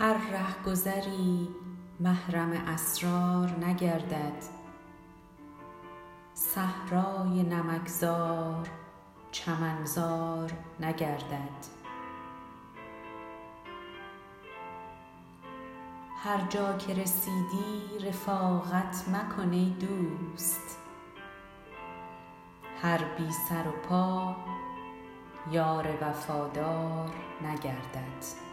هر رهگذری محرم اسرار نگردد. صحرای نمکزار چمنزار نگردد. هر جا که رسیدی رفاقت مکن ای دوست. هر بی سر و پا یار وفادار نگردد.